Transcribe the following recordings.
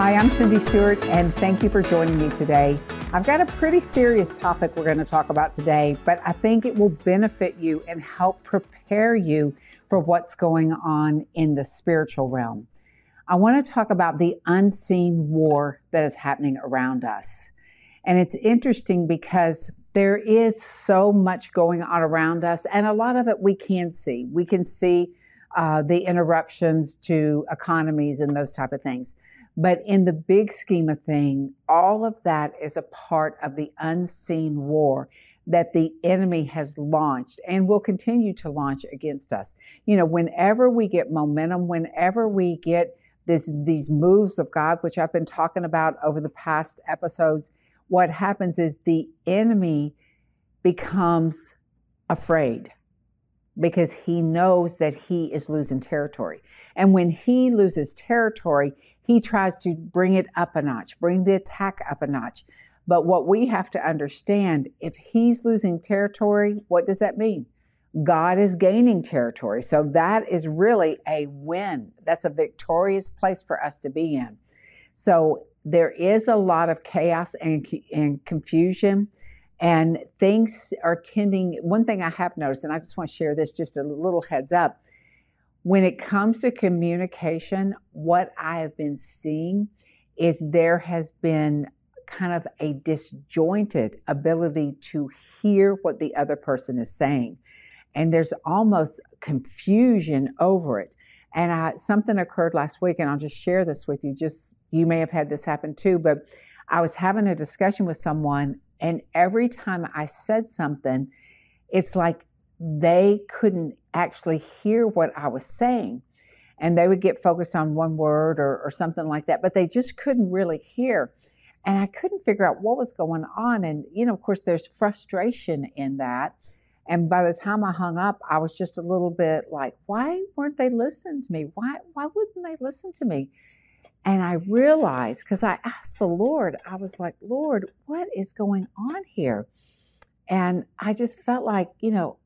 Hi, I'm Cindy Stewart, and thank you for joining me today. I've got a pretty serious topic we're going to talk about today, but I think it will benefit you and help prepare you for what's going on in the spiritual realm. I want to talk about the unseen war that is happening around us. And it's interesting because there is so much going on around us, and a lot of it we can see. We can see uh, the interruptions to economies and those type of things. But in the big scheme of things, all of that is a part of the unseen war that the enemy has launched and will continue to launch against us. You know, whenever we get momentum, whenever we get this, these moves of God, which I've been talking about over the past episodes, what happens is the enemy becomes afraid because he knows that he is losing territory. And when he loses territory, he tries to bring it up a notch, bring the attack up a notch. But what we have to understand if he's losing territory, what does that mean? God is gaining territory. So that is really a win. That's a victorious place for us to be in. So there is a lot of chaos and, and confusion, and things are tending. One thing I have noticed, and I just want to share this just a little heads up when it comes to communication, what I have been seeing is there has been kind of a disjointed ability to hear what the other person is saying. And there's almost confusion over it. And I, something occurred last week, and I'll just share this with you. Just you may have had this happen too, but I was having a discussion with someone, and every time I said something, it's like they couldn't actually hear what I was saying. And they would get focused on one word or, or something like that, but they just couldn't really hear. And I couldn't figure out what was going on. And, you know, of course, there's frustration in that. And by the time I hung up, I was just a little bit like, why weren't they listening to me? Why, why wouldn't they listen to me? And I realized, because I asked the Lord, I was like, Lord, what is going on here? And I just felt like, you know,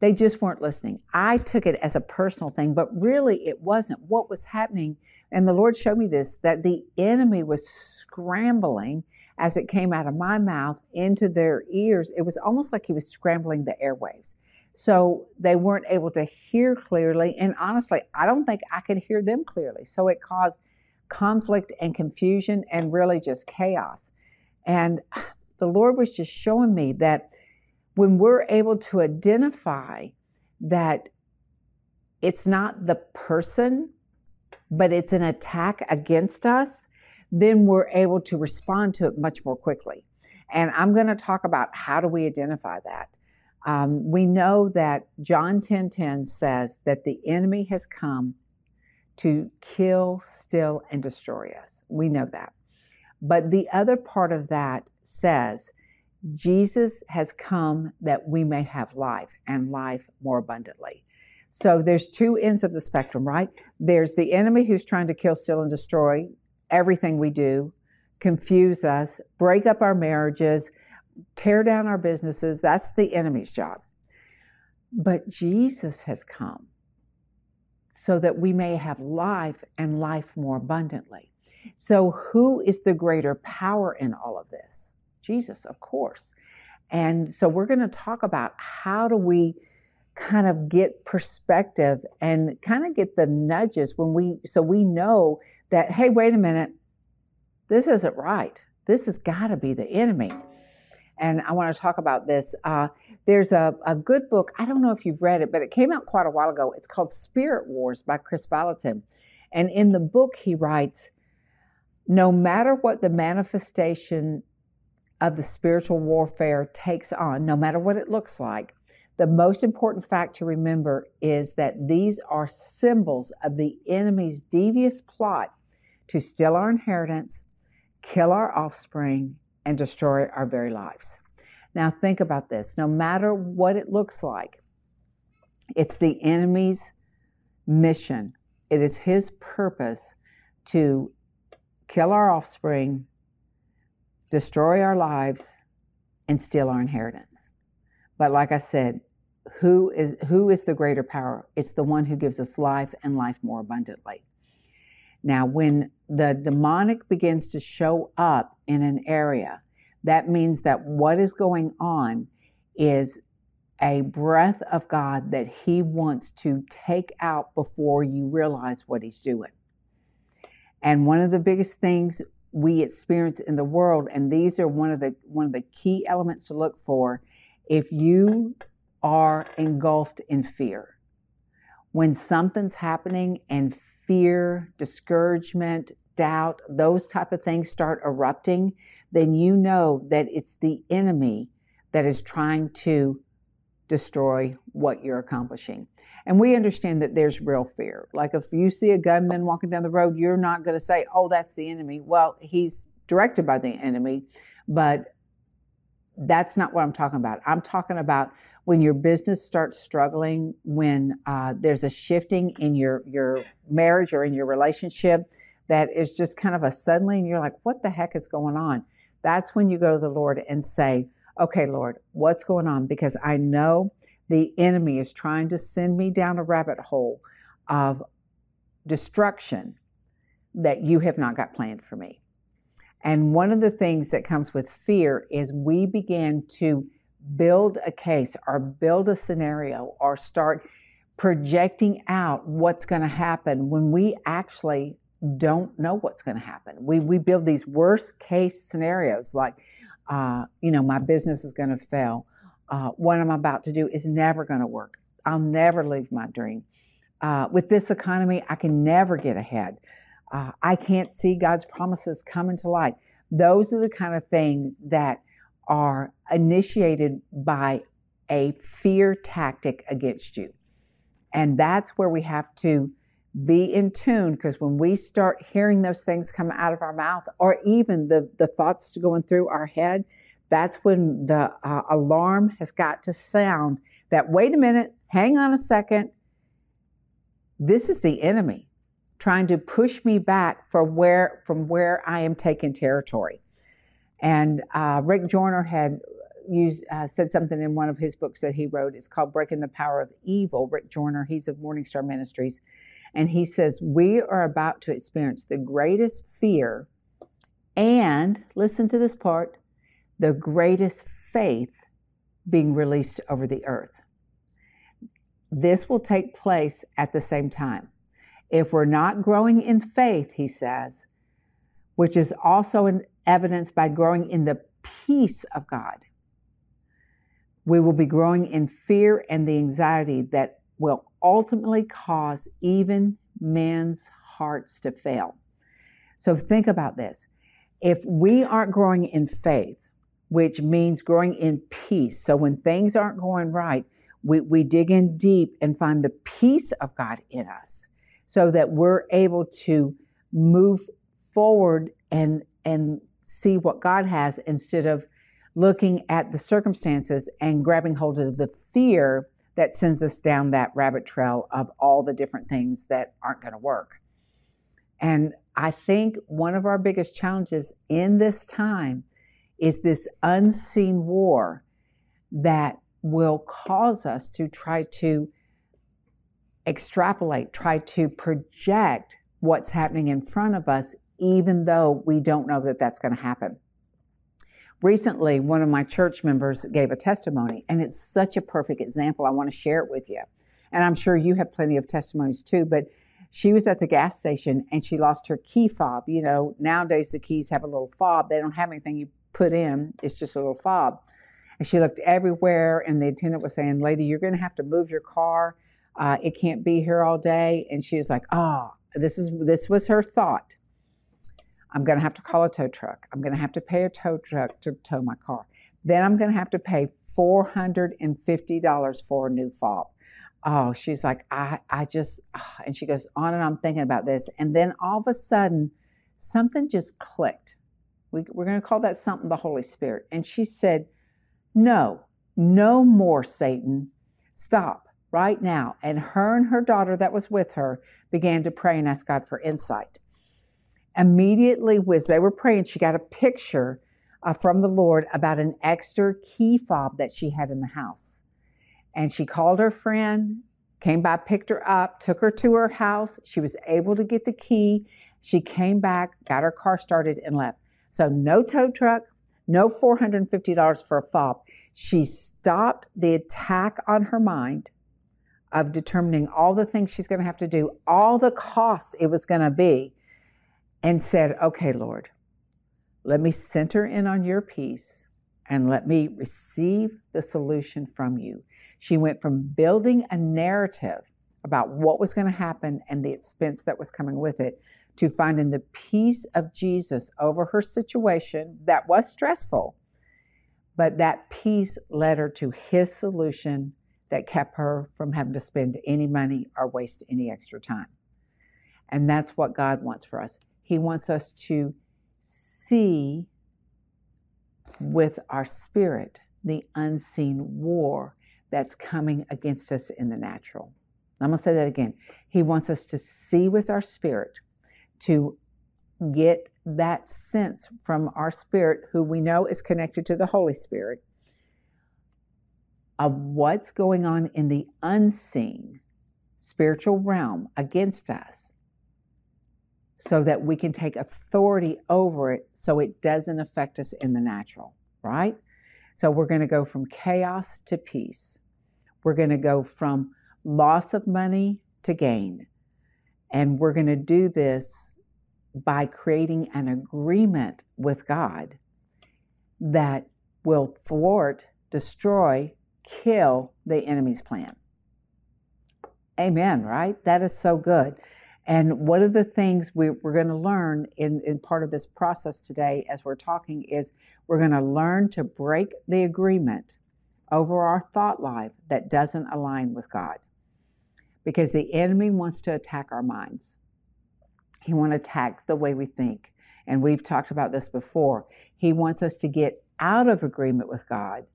they just weren't listening. I took it as a personal thing, but really it wasn't. What was happening, and the Lord showed me this, that the enemy was scrambling as it came out of my mouth into their ears. It was almost like he was scrambling the airwaves. So they weren't able to hear clearly. And honestly, I don't think I could hear them clearly. So it caused conflict and confusion and really just chaos. And the Lord was just showing me that when we're able to identify that it's not the person, but it's an attack against us, then we're able to respond to it much more quickly. And I'm going to talk about how do we identify that. Um, we know that John 10:10 10, 10 says that the enemy has come to kill, steal, and destroy us. We know that. But the other part of that says Jesus has come that we may have life and life more abundantly. So there's two ends of the spectrum, right? There's the enemy who's trying to kill, steal, and destroy everything we do, confuse us, break up our marriages, tear down our businesses. That's the enemy's job. But Jesus has come so that we may have life and life more abundantly. So, who is the greater power in all of this? Jesus, of course. And so we're going to talk about how do we kind of get perspective and kind of get the nudges when we, so we know that, hey, wait a minute, this isn't right. This has got to be the enemy. And I want to talk about this. Uh, there's a, a good book. I don't know if you've read it, but it came out quite a while ago. It's called Spirit Wars by Kris Vallotton. And in the book, he writes, no matter what the manifestation of the spiritual warfare takes on, no matter what it looks like, The most important fact to remember is that these are symbols of the enemy's devious plot to steal our inheritance, kill our offspring, and destroy our very lives. Now, think about this no matter what it looks like, it's the enemy's mission, it is his purpose to kill our offspring, destroy our lives, and steal our inheritance. But like I said, who is who is the greater power? It's the one who gives us life and life more abundantly. Now, when the demonic begins to show up in an area, that means that what is going on is a breath of God that He wants to take out before you realize what He's doing. And one of the biggest things we experience in the world, and these are one of the one of the key elements to look for, if you are engulfed in fear. When something's happening and fear, discouragement, doubt, those type of things start erupting, then you know that it's the enemy that is trying to destroy what you're accomplishing. And we understand that there's real fear. Like if you see a gunman walking down the road, you're not going to say, oh, that's the enemy. Well, he's directed by the enemy, but that's not what I'm talking about. I'm talking about when your business starts struggling, when uh, there's a shifting in your, your marriage or in your relationship that is just kind of a suddenly, and you're like, what the heck is going on? That's when you go to the Lord and say, okay, Lord, what's going on? Because I know the enemy is trying to send me down a rabbit hole of destruction that you have not got planned for me. And one of the things that comes with fear is we begin to build a case or build a scenario or start projecting out what's going to happen when we actually don't know what's going to happen. We, we build these worst case scenarios like, uh, you know, my business is going to fail. Uh, what I'm about to do is never going to work. I'll never leave my dream. Uh, with this economy, I can never get ahead. Uh, I can't see God's promises coming to light. Those are the kind of things that are initiated by a fear tactic against you. And that's where we have to be in tune because when we start hearing those things come out of our mouth or even the, the thoughts going through our head, that's when the uh, alarm has got to sound that wait a minute, hang on a second. This is the enemy trying to push me back for where, from where I am taking territory. And uh, Rick Joyner had used, uh, said something in one of his books that he wrote. It's called Breaking the Power of Evil. Rick Joyner, he's of Morningstar Ministries. And he says, We are about to experience the greatest fear and, listen to this part, the greatest faith being released over the earth. This will take place at the same time. If we're not growing in faith, he says, which is also an evidence by growing in the peace of God. We will be growing in fear and the anxiety that will ultimately cause even men's hearts to fail. So think about this. If we aren't growing in faith, which means growing in peace, so when things aren't going right, we, we dig in deep and find the peace of God in us so that we're able to move forward and, and see what God has instead of looking at the circumstances and grabbing hold of the fear that sends us down that rabbit trail of all the different things that aren't going to work. And I think one of our biggest challenges in this time is this unseen war that will cause us to try to extrapolate, try to project what's happening in front of us even though we don't know that that's going to happen. Recently, one of my church members gave a testimony, and it's such a perfect example. I want to share it with you. And I'm sure you have plenty of testimonies too, but she was at the gas station and she lost her key fob. You know, nowadays the keys have a little fob, they don't have anything you put in, it's just a little fob. And she looked everywhere, and the attendant was saying, Lady, you're going to have to move your car. Uh, it can't be here all day. And she was like, Oh, this is this was her thought. I'm going to have to call a tow truck. I'm going to have to pay a tow truck to tow my car. Then I'm going to have to pay $450 for a new fob. Oh, she's like, I, I just, and she goes on and I'm thinking about this. And then all of a sudden, something just clicked. We, we're going to call that something the Holy Spirit. And she said, No, no more, Satan. Stop right now. And her and her daughter that was with her began to pray and ask God for insight. Immediately, was they were praying, she got a picture uh, from the Lord about an extra key fob that she had in the house. And she called her friend, came by, picked her up, took her to her house. She was able to get the key. She came back, got her car started, and left. So, no tow truck, no $450 for a fob. She stopped the attack on her mind of determining all the things she's going to have to do, all the costs it was going to be, and said, Okay, Lord, let me center in on your peace and let me receive the solution from you. She went from building a narrative about what was going to happen and the expense that was coming with it to finding the peace of Jesus over her situation that was stressful. But that peace led her to his solution that kept her from having to spend any money or waste any extra time. And that's what God wants for us. He wants us to see with our spirit the unseen war that's coming against us in the natural. I'm going to say that again. He wants us to see with our spirit, to get that sense from our spirit, who we know is connected to the Holy Spirit, of what's going on in the unseen spiritual realm against us so that we can take authority over it so it doesn't affect us in the natural, right? So we're going to go from chaos to peace. We're going to go from loss of money to gain. And we're going to do this by creating an agreement with God that will thwart, destroy, kill the enemy's plan. Amen, right? That is so good. And one of the things we, are going to learn in, in part of this process today, as we're talking, is we're going to learn to break the agreement over our thought life that doesn't align with God. Because the enemy wants to attack our minds, he wants to attack the way we think. And we've talked about this before. He wants us to get out of agreement with God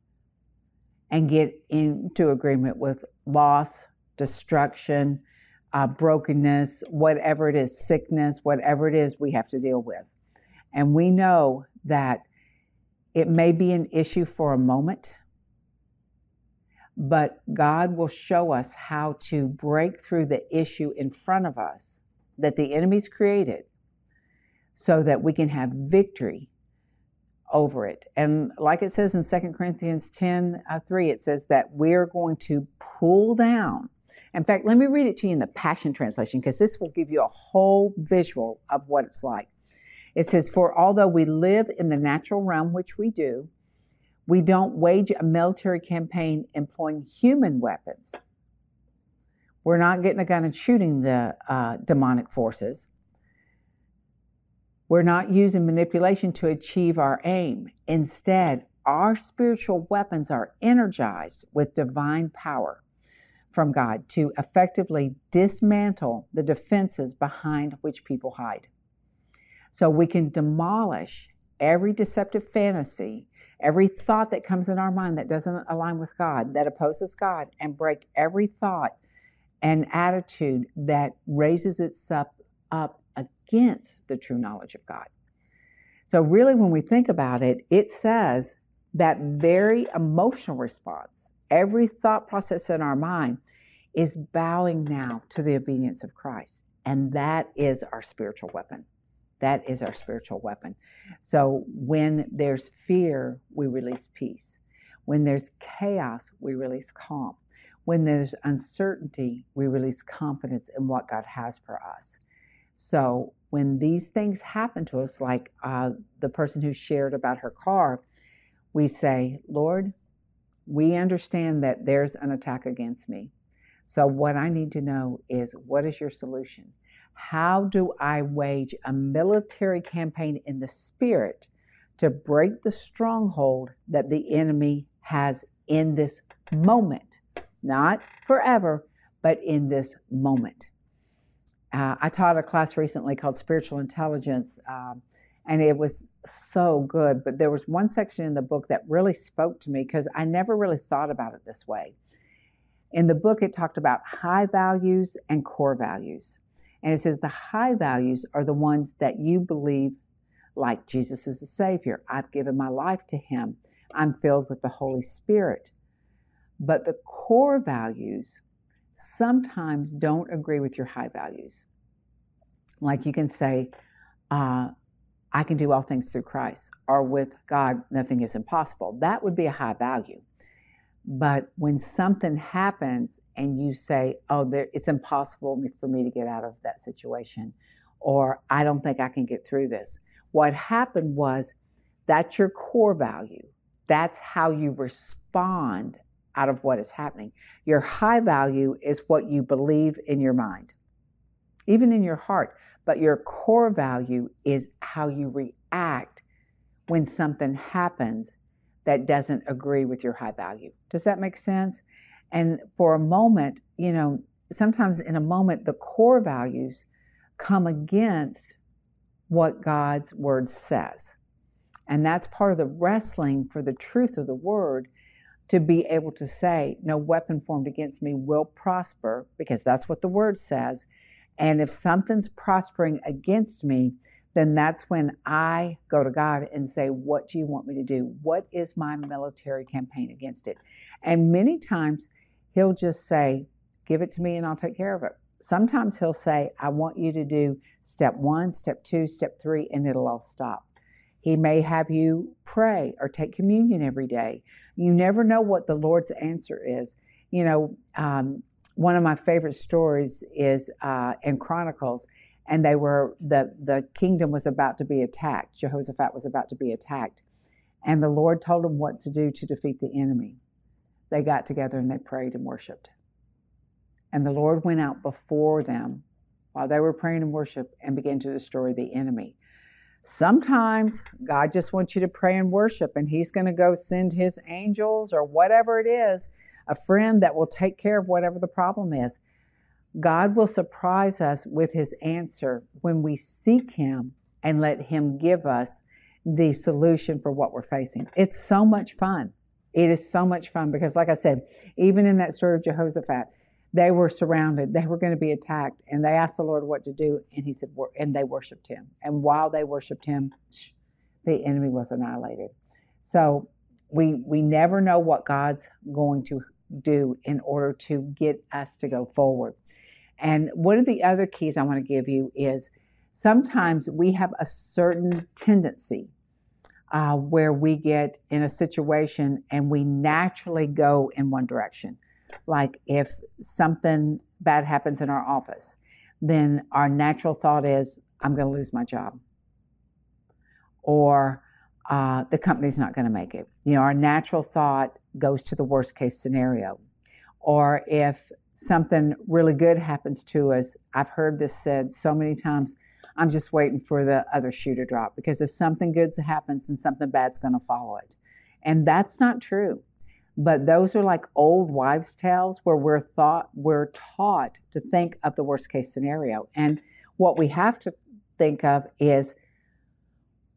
and get into agreement with loss, destruction, uh, brokenness, whatever it is, sickness, whatever it is we have to deal with. And we know that it may be an issue for a moment, but God will show us how to break through the issue in front of us that the enemy's created so that we can have victory over it. And like it says in 2 Corinthians 10 uh, 3, it says that we're going to pull down in fact, let me read it to you in the Passion Translation because this will give you a whole visual of what it's like. It says, For although we live in the natural realm, which we do, we don't wage a military campaign employing human weapons. We're not getting a gun and shooting the uh, demonic forces. We're not using manipulation to achieve our aim. Instead, our spiritual weapons are energized with divine power from God to effectively dismantle the defenses behind which people hide. So we can demolish every deceptive fantasy, every thought that comes in our mind that doesn't align with God, that opposes God, and break every thought and attitude that raises itself up against the true knowledge of God. So, really, when we think about it, it says that very emotional response every thought process in our mind is bowing now to the obedience of Christ. And that is our spiritual weapon. That is our spiritual weapon. So when there's fear, we release peace. When there's chaos, we release calm. When there's uncertainty, we release confidence in what God has for us. So when these things happen to us, like uh, the person who shared about her car, we say, Lord, we understand that there's an attack against me. So, what I need to know is what is your solution? How do I wage a military campaign in the spirit to break the stronghold that the enemy has in this moment, not forever, but in this moment. Uh, I taught a class recently called Spiritual Intelligence, um, and it was so good. But there was one section in the book that really spoke to me because I never really thought about it this way. In the book, it talked about high values and core values. And it says the high values are the ones that you believe, like Jesus is the Savior. I've given my life to Him. I'm filled with the Holy Spirit. But the core values sometimes don't agree with your high values. Like you can say, uh, I can do all things through Christ, or with God, nothing is impossible. That would be a high value. But when something happens and you say, oh, there, it's impossible for me to get out of that situation, or I don't think I can get through this, what happened was that's your core value. That's how you respond out of what is happening. Your high value is what you believe in your mind, even in your heart. But your core value is how you react when something happens that doesn't agree with your high value. Does that make sense? And for a moment, you know, sometimes in a moment, the core values come against what God's word says. And that's part of the wrestling for the truth of the word to be able to say, No weapon formed against me will prosper, because that's what the word says. And if something's prospering against me, then that's when I go to God and say, What do you want me to do? What is my military campaign against it? And many times He'll just say, Give it to me and I'll take care of it. Sometimes He'll say, I want you to do step one, step two, step three, and it'll all stop. He may have you pray or take communion every day. You never know what the Lord's answer is. You know, um, one of my favorite stories is uh, in Chronicles and they were the the kingdom was about to be attacked. Jehoshaphat was about to be attacked, and the Lord told them what to do to defeat the enemy. They got together and they prayed and worshipped, and the Lord went out before them while they were praying and worship and began to destroy the enemy. Sometimes God just wants you to pray and worship, and He's going to go send His angels or whatever it is, a friend that will take care of whatever the problem is. God will surprise us with his answer when we seek him and let him give us the solution for what we're facing. It's so much fun. It is so much fun because, like I said, even in that story of Jehoshaphat, they were surrounded. They were going to be attacked, and they asked the Lord what to do, and He said, and they worshipped Him. And while they worshipped Him, the enemy was annihilated. So we we never know what God's going to do in order to get us to go forward. And one of the other keys I want to give you is sometimes we have a certain tendency uh, where we get in a situation and we naturally go in one direction. Like if something bad happens in our office, then our natural thought is, I'm going to lose my job. Or uh, the company's not going to make it. You know, our natural thought goes to the worst case scenario. Or if something really good happens to us, I've heard this said so many times. I'm just waiting for the other shoe to drop because if something good happens, then something bad's going to follow it. And that's not true. But those are like old wives' tales where we're thought we're taught to think of the worst case scenario. And what we have to think of is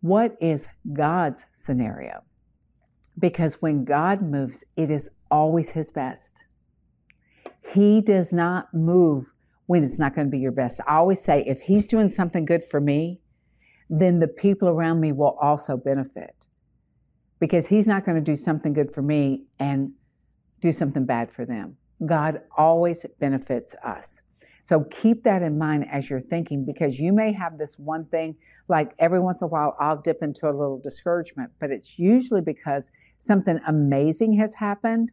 what is God's scenario? Because when God moves, it is always his best. He does not move when it's not going to be your best. I always say if He's doing something good for me, then the people around me will also benefit because He's not going to do something good for me and do something bad for them. God always benefits us. So keep that in mind as you're thinking because you may have this one thing, like every once in a while, I'll dip into a little discouragement, but it's usually because something amazing has happened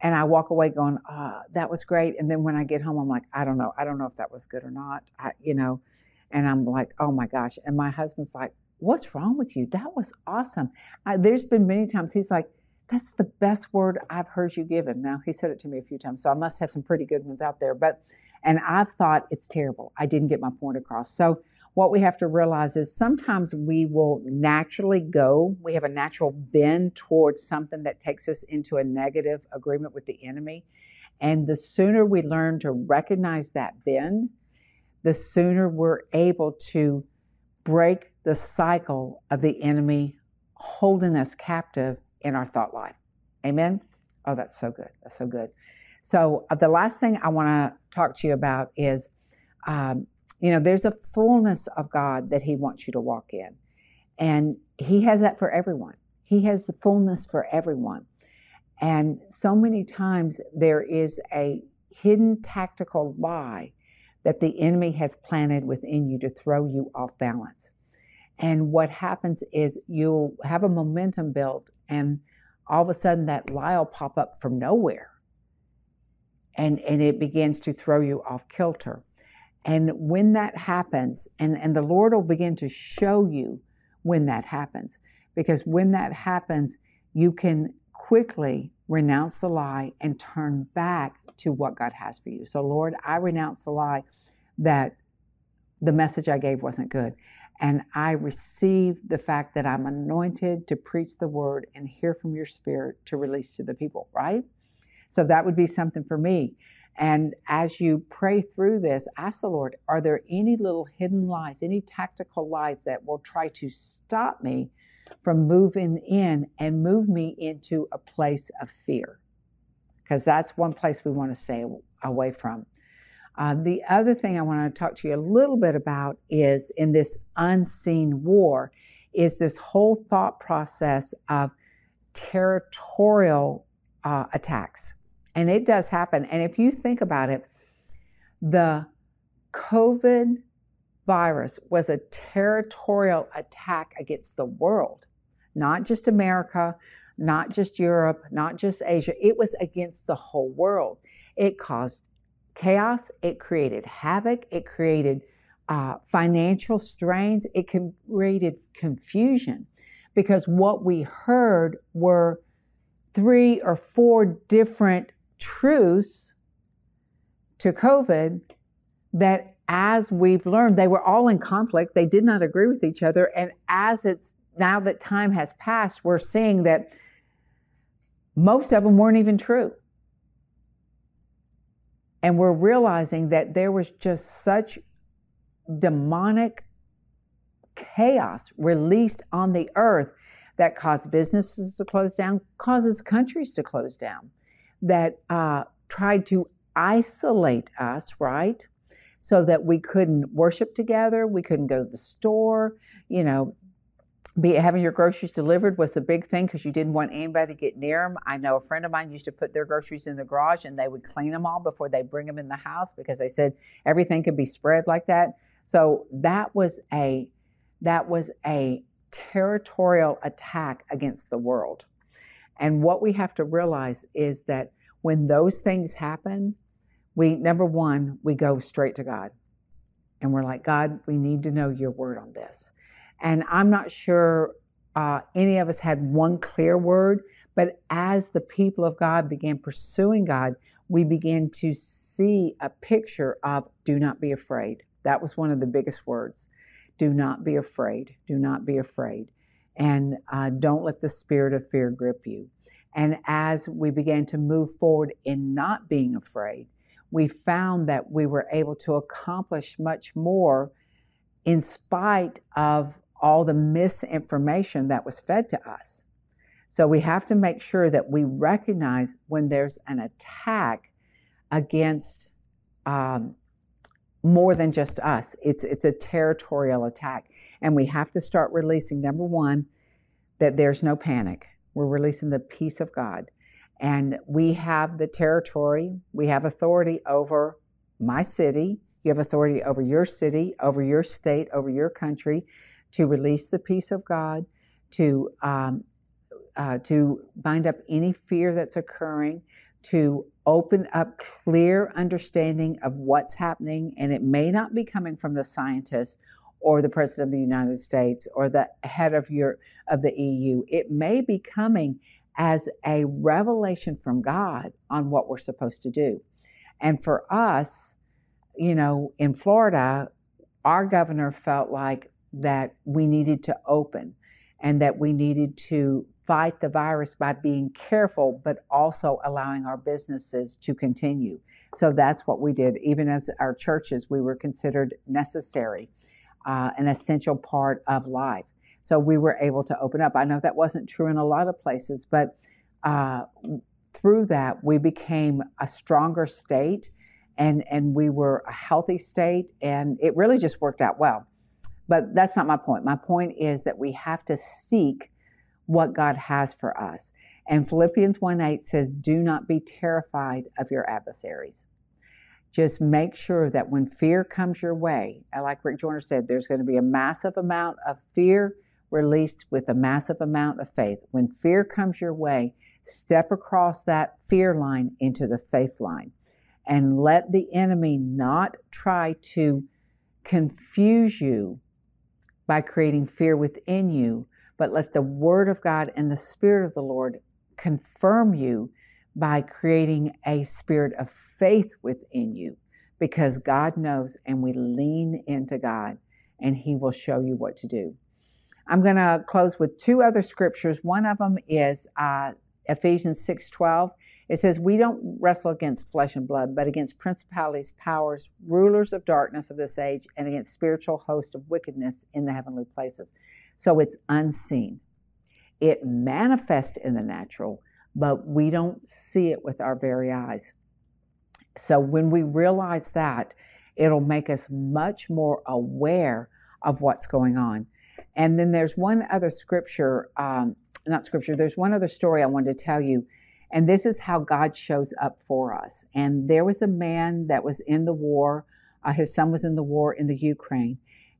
and I walk away going, oh, that was great. And then when I get home, I'm like, I don't know. I don't know if that was good or not. I, you know, and I'm like, oh my gosh. And my husband's like, what's wrong with you? That was awesome. I, there's been many times he's like, that's the best word I've heard you give him. Now he said it to me a few times, so I must have some pretty good ones out there. But, and I've thought it's terrible. I didn't get my point across. So what we have to realize is sometimes we will naturally go, we have a natural bend towards something that takes us into a negative agreement with the enemy. And the sooner we learn to recognize that bend, the sooner we're able to break the cycle of the enemy holding us captive in our thought life. Amen? Oh, that's so good. That's so good. So, uh, the last thing I want to talk to you about is um, you know, there's a fullness of God that He wants you to walk in. And He has that for everyone. He has the fullness for everyone. And so many times there is a hidden tactical lie that the enemy has planted within you to throw you off balance. And what happens is you'll have a momentum built, and all of a sudden that lie will pop up from nowhere. And, and it begins to throw you off kilter. And when that happens, and, and the Lord will begin to show you when that happens, because when that happens, you can quickly renounce the lie and turn back to what God has for you. So, Lord, I renounce the lie that the message I gave wasn't good. And I receive the fact that I'm anointed to preach the word and hear from your spirit to release to the people, right? So that would be something for me. And as you pray through this, ask the Lord, are there any little hidden lies, any tactical lies that will try to stop me from moving in and move me into a place of fear? Because that's one place we want to stay away from. Uh, the other thing I want to talk to you a little bit about is in this unseen war, is this whole thought process of territorial uh, attacks. And it does happen. And if you think about it, the COVID virus was a territorial attack against the world, not just America, not just Europe, not just Asia. It was against the whole world. It caused chaos, it created havoc, it created uh, financial strains, it created confusion because what we heard were three or four different truths to COVID that as we've learned, they were all in conflict. They did not agree with each other. And as it's now that time has passed, we're seeing that most of them weren't even true. And we're realizing that there was just such demonic chaos released on the earth that caused businesses to close down, causes countries to close down that uh, tried to isolate us, right? So that we couldn't worship together, we couldn't go to the store, you know. Be, having your groceries delivered was a big thing because you didn't want anybody to get near them. I know a friend of mine used to put their groceries in the garage and they would clean them all before they bring them in the house because they said everything could be spread like that. So that was a that was a territorial attack against the world. And what we have to realize is that when those things happen, we, number one, we go straight to God. And we're like, God, we need to know your word on this. And I'm not sure uh, any of us had one clear word, but as the people of God began pursuing God, we began to see a picture of do not be afraid. That was one of the biggest words. Do not be afraid. Do not be afraid. And uh, don't let the spirit of fear grip you. And as we began to move forward in not being afraid, we found that we were able to accomplish much more in spite of all the misinformation that was fed to us. So we have to make sure that we recognize when there's an attack against um, more than just us. It's it's a territorial attack, and we have to start releasing. Number one, that there's no panic. We're releasing the peace of God. And we have the territory, we have authority over my city. You have authority over your city, over your state, over your country to release the peace of God, to, um, uh, to bind up any fear that's occurring, to open up clear understanding of what's happening. And it may not be coming from the scientists or the president of the United States or the head of your of the EU. It may be coming as a revelation from God on what we're supposed to do. And for us, you know, in Florida, our governor felt like that we needed to open and that we needed to fight the virus by being careful, but also allowing our businesses to continue. So that's what we did. Even as our churches, we were considered necessary, uh, an essential part of life. So we were able to open up. I know that wasn't true in a lot of places, but uh, through that, we became a stronger state and, and we were a healthy state, and it really just worked out well. But that's not my point. My point is that we have to seek what God has for us. And Philippians 1 8 says, Do not be terrified of your adversaries. Just make sure that when fear comes your way, like Rick Joyner said, there's going to be a massive amount of fear released with a massive amount of faith. When fear comes your way, step across that fear line into the faith line and let the enemy not try to confuse you by creating fear within you, but let the Word of God and the Spirit of the Lord confirm you by creating a spirit of faith within you because God knows and we lean into God and He will show you what to do. I'm going to close with two other scriptures. One of them is uh, Ephesians 6:12. It says, "We don't wrestle against flesh and blood, but against principalities, powers, rulers of darkness of this age, and against spiritual hosts of wickedness in the heavenly places." So it's unseen. It manifests in the natural, but we don't see it with our very eyes. So when we realize that, it'll make us much more aware of what's going on. And then there's one other scripture, um, not scripture, there's one other story I wanted to tell you. And this is how God shows up for us. And there was a man that was in the war. Uh, his son was in the war in the Ukraine.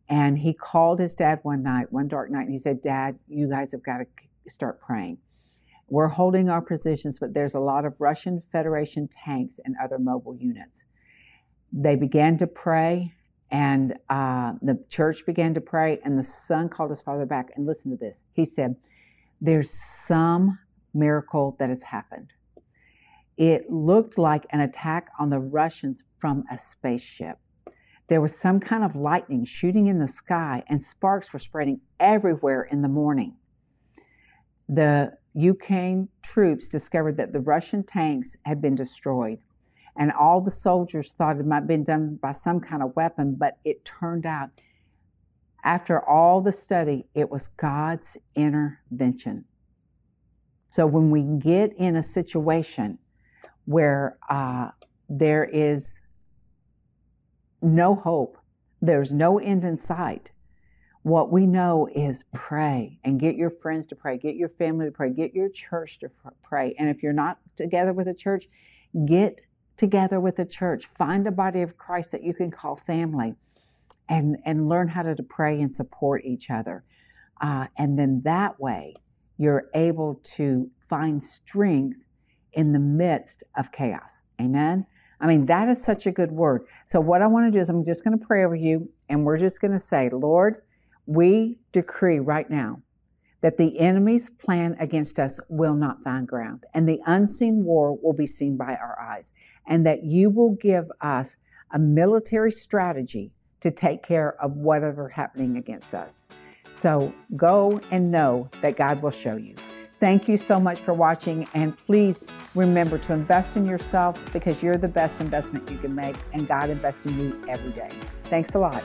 And he called his dad one night, one dark night, and he said, Dad, you guys have got to start praying. We're holding our positions, but there's a lot of Russian Federation tanks and other mobile units. They began to pray, and uh, the church began to pray, and the son called his father back. And listen to this. He said, There's some miracle that has happened. It looked like an attack on the Russians from a spaceship. There was some kind of lightning shooting in the sky, and sparks were spreading everywhere in the morning. The Ukraine troops discovered that the Russian tanks had been destroyed, and all the soldiers thought it might have been done by some kind of weapon, but it turned out, after all the study, it was God's intervention. So when we get in a situation where uh, there is no hope, there's no end in sight, what we know is pray and get your friends to pray, get your family to pray, get your church to pray. And if you're not together with a church, get together with a church. Find a body of Christ that you can call family and, and learn how to, to pray and support each other. Uh, and then that way, you're able to find strength in the midst of chaos. Amen. I mean, that is such a good word. So, what I want to do is, I'm just going to pray over you, and we're just going to say, Lord, we decree right now that the enemy's plan against us will not find ground, and the unseen war will be seen by our eyes, and that you will give us a military strategy to take care of whatever happening against us. So go and know that God will show you. Thank you so much for watching, and please remember to invest in yourself because you're the best investment you can make, and God invests in you every day. Thanks a lot.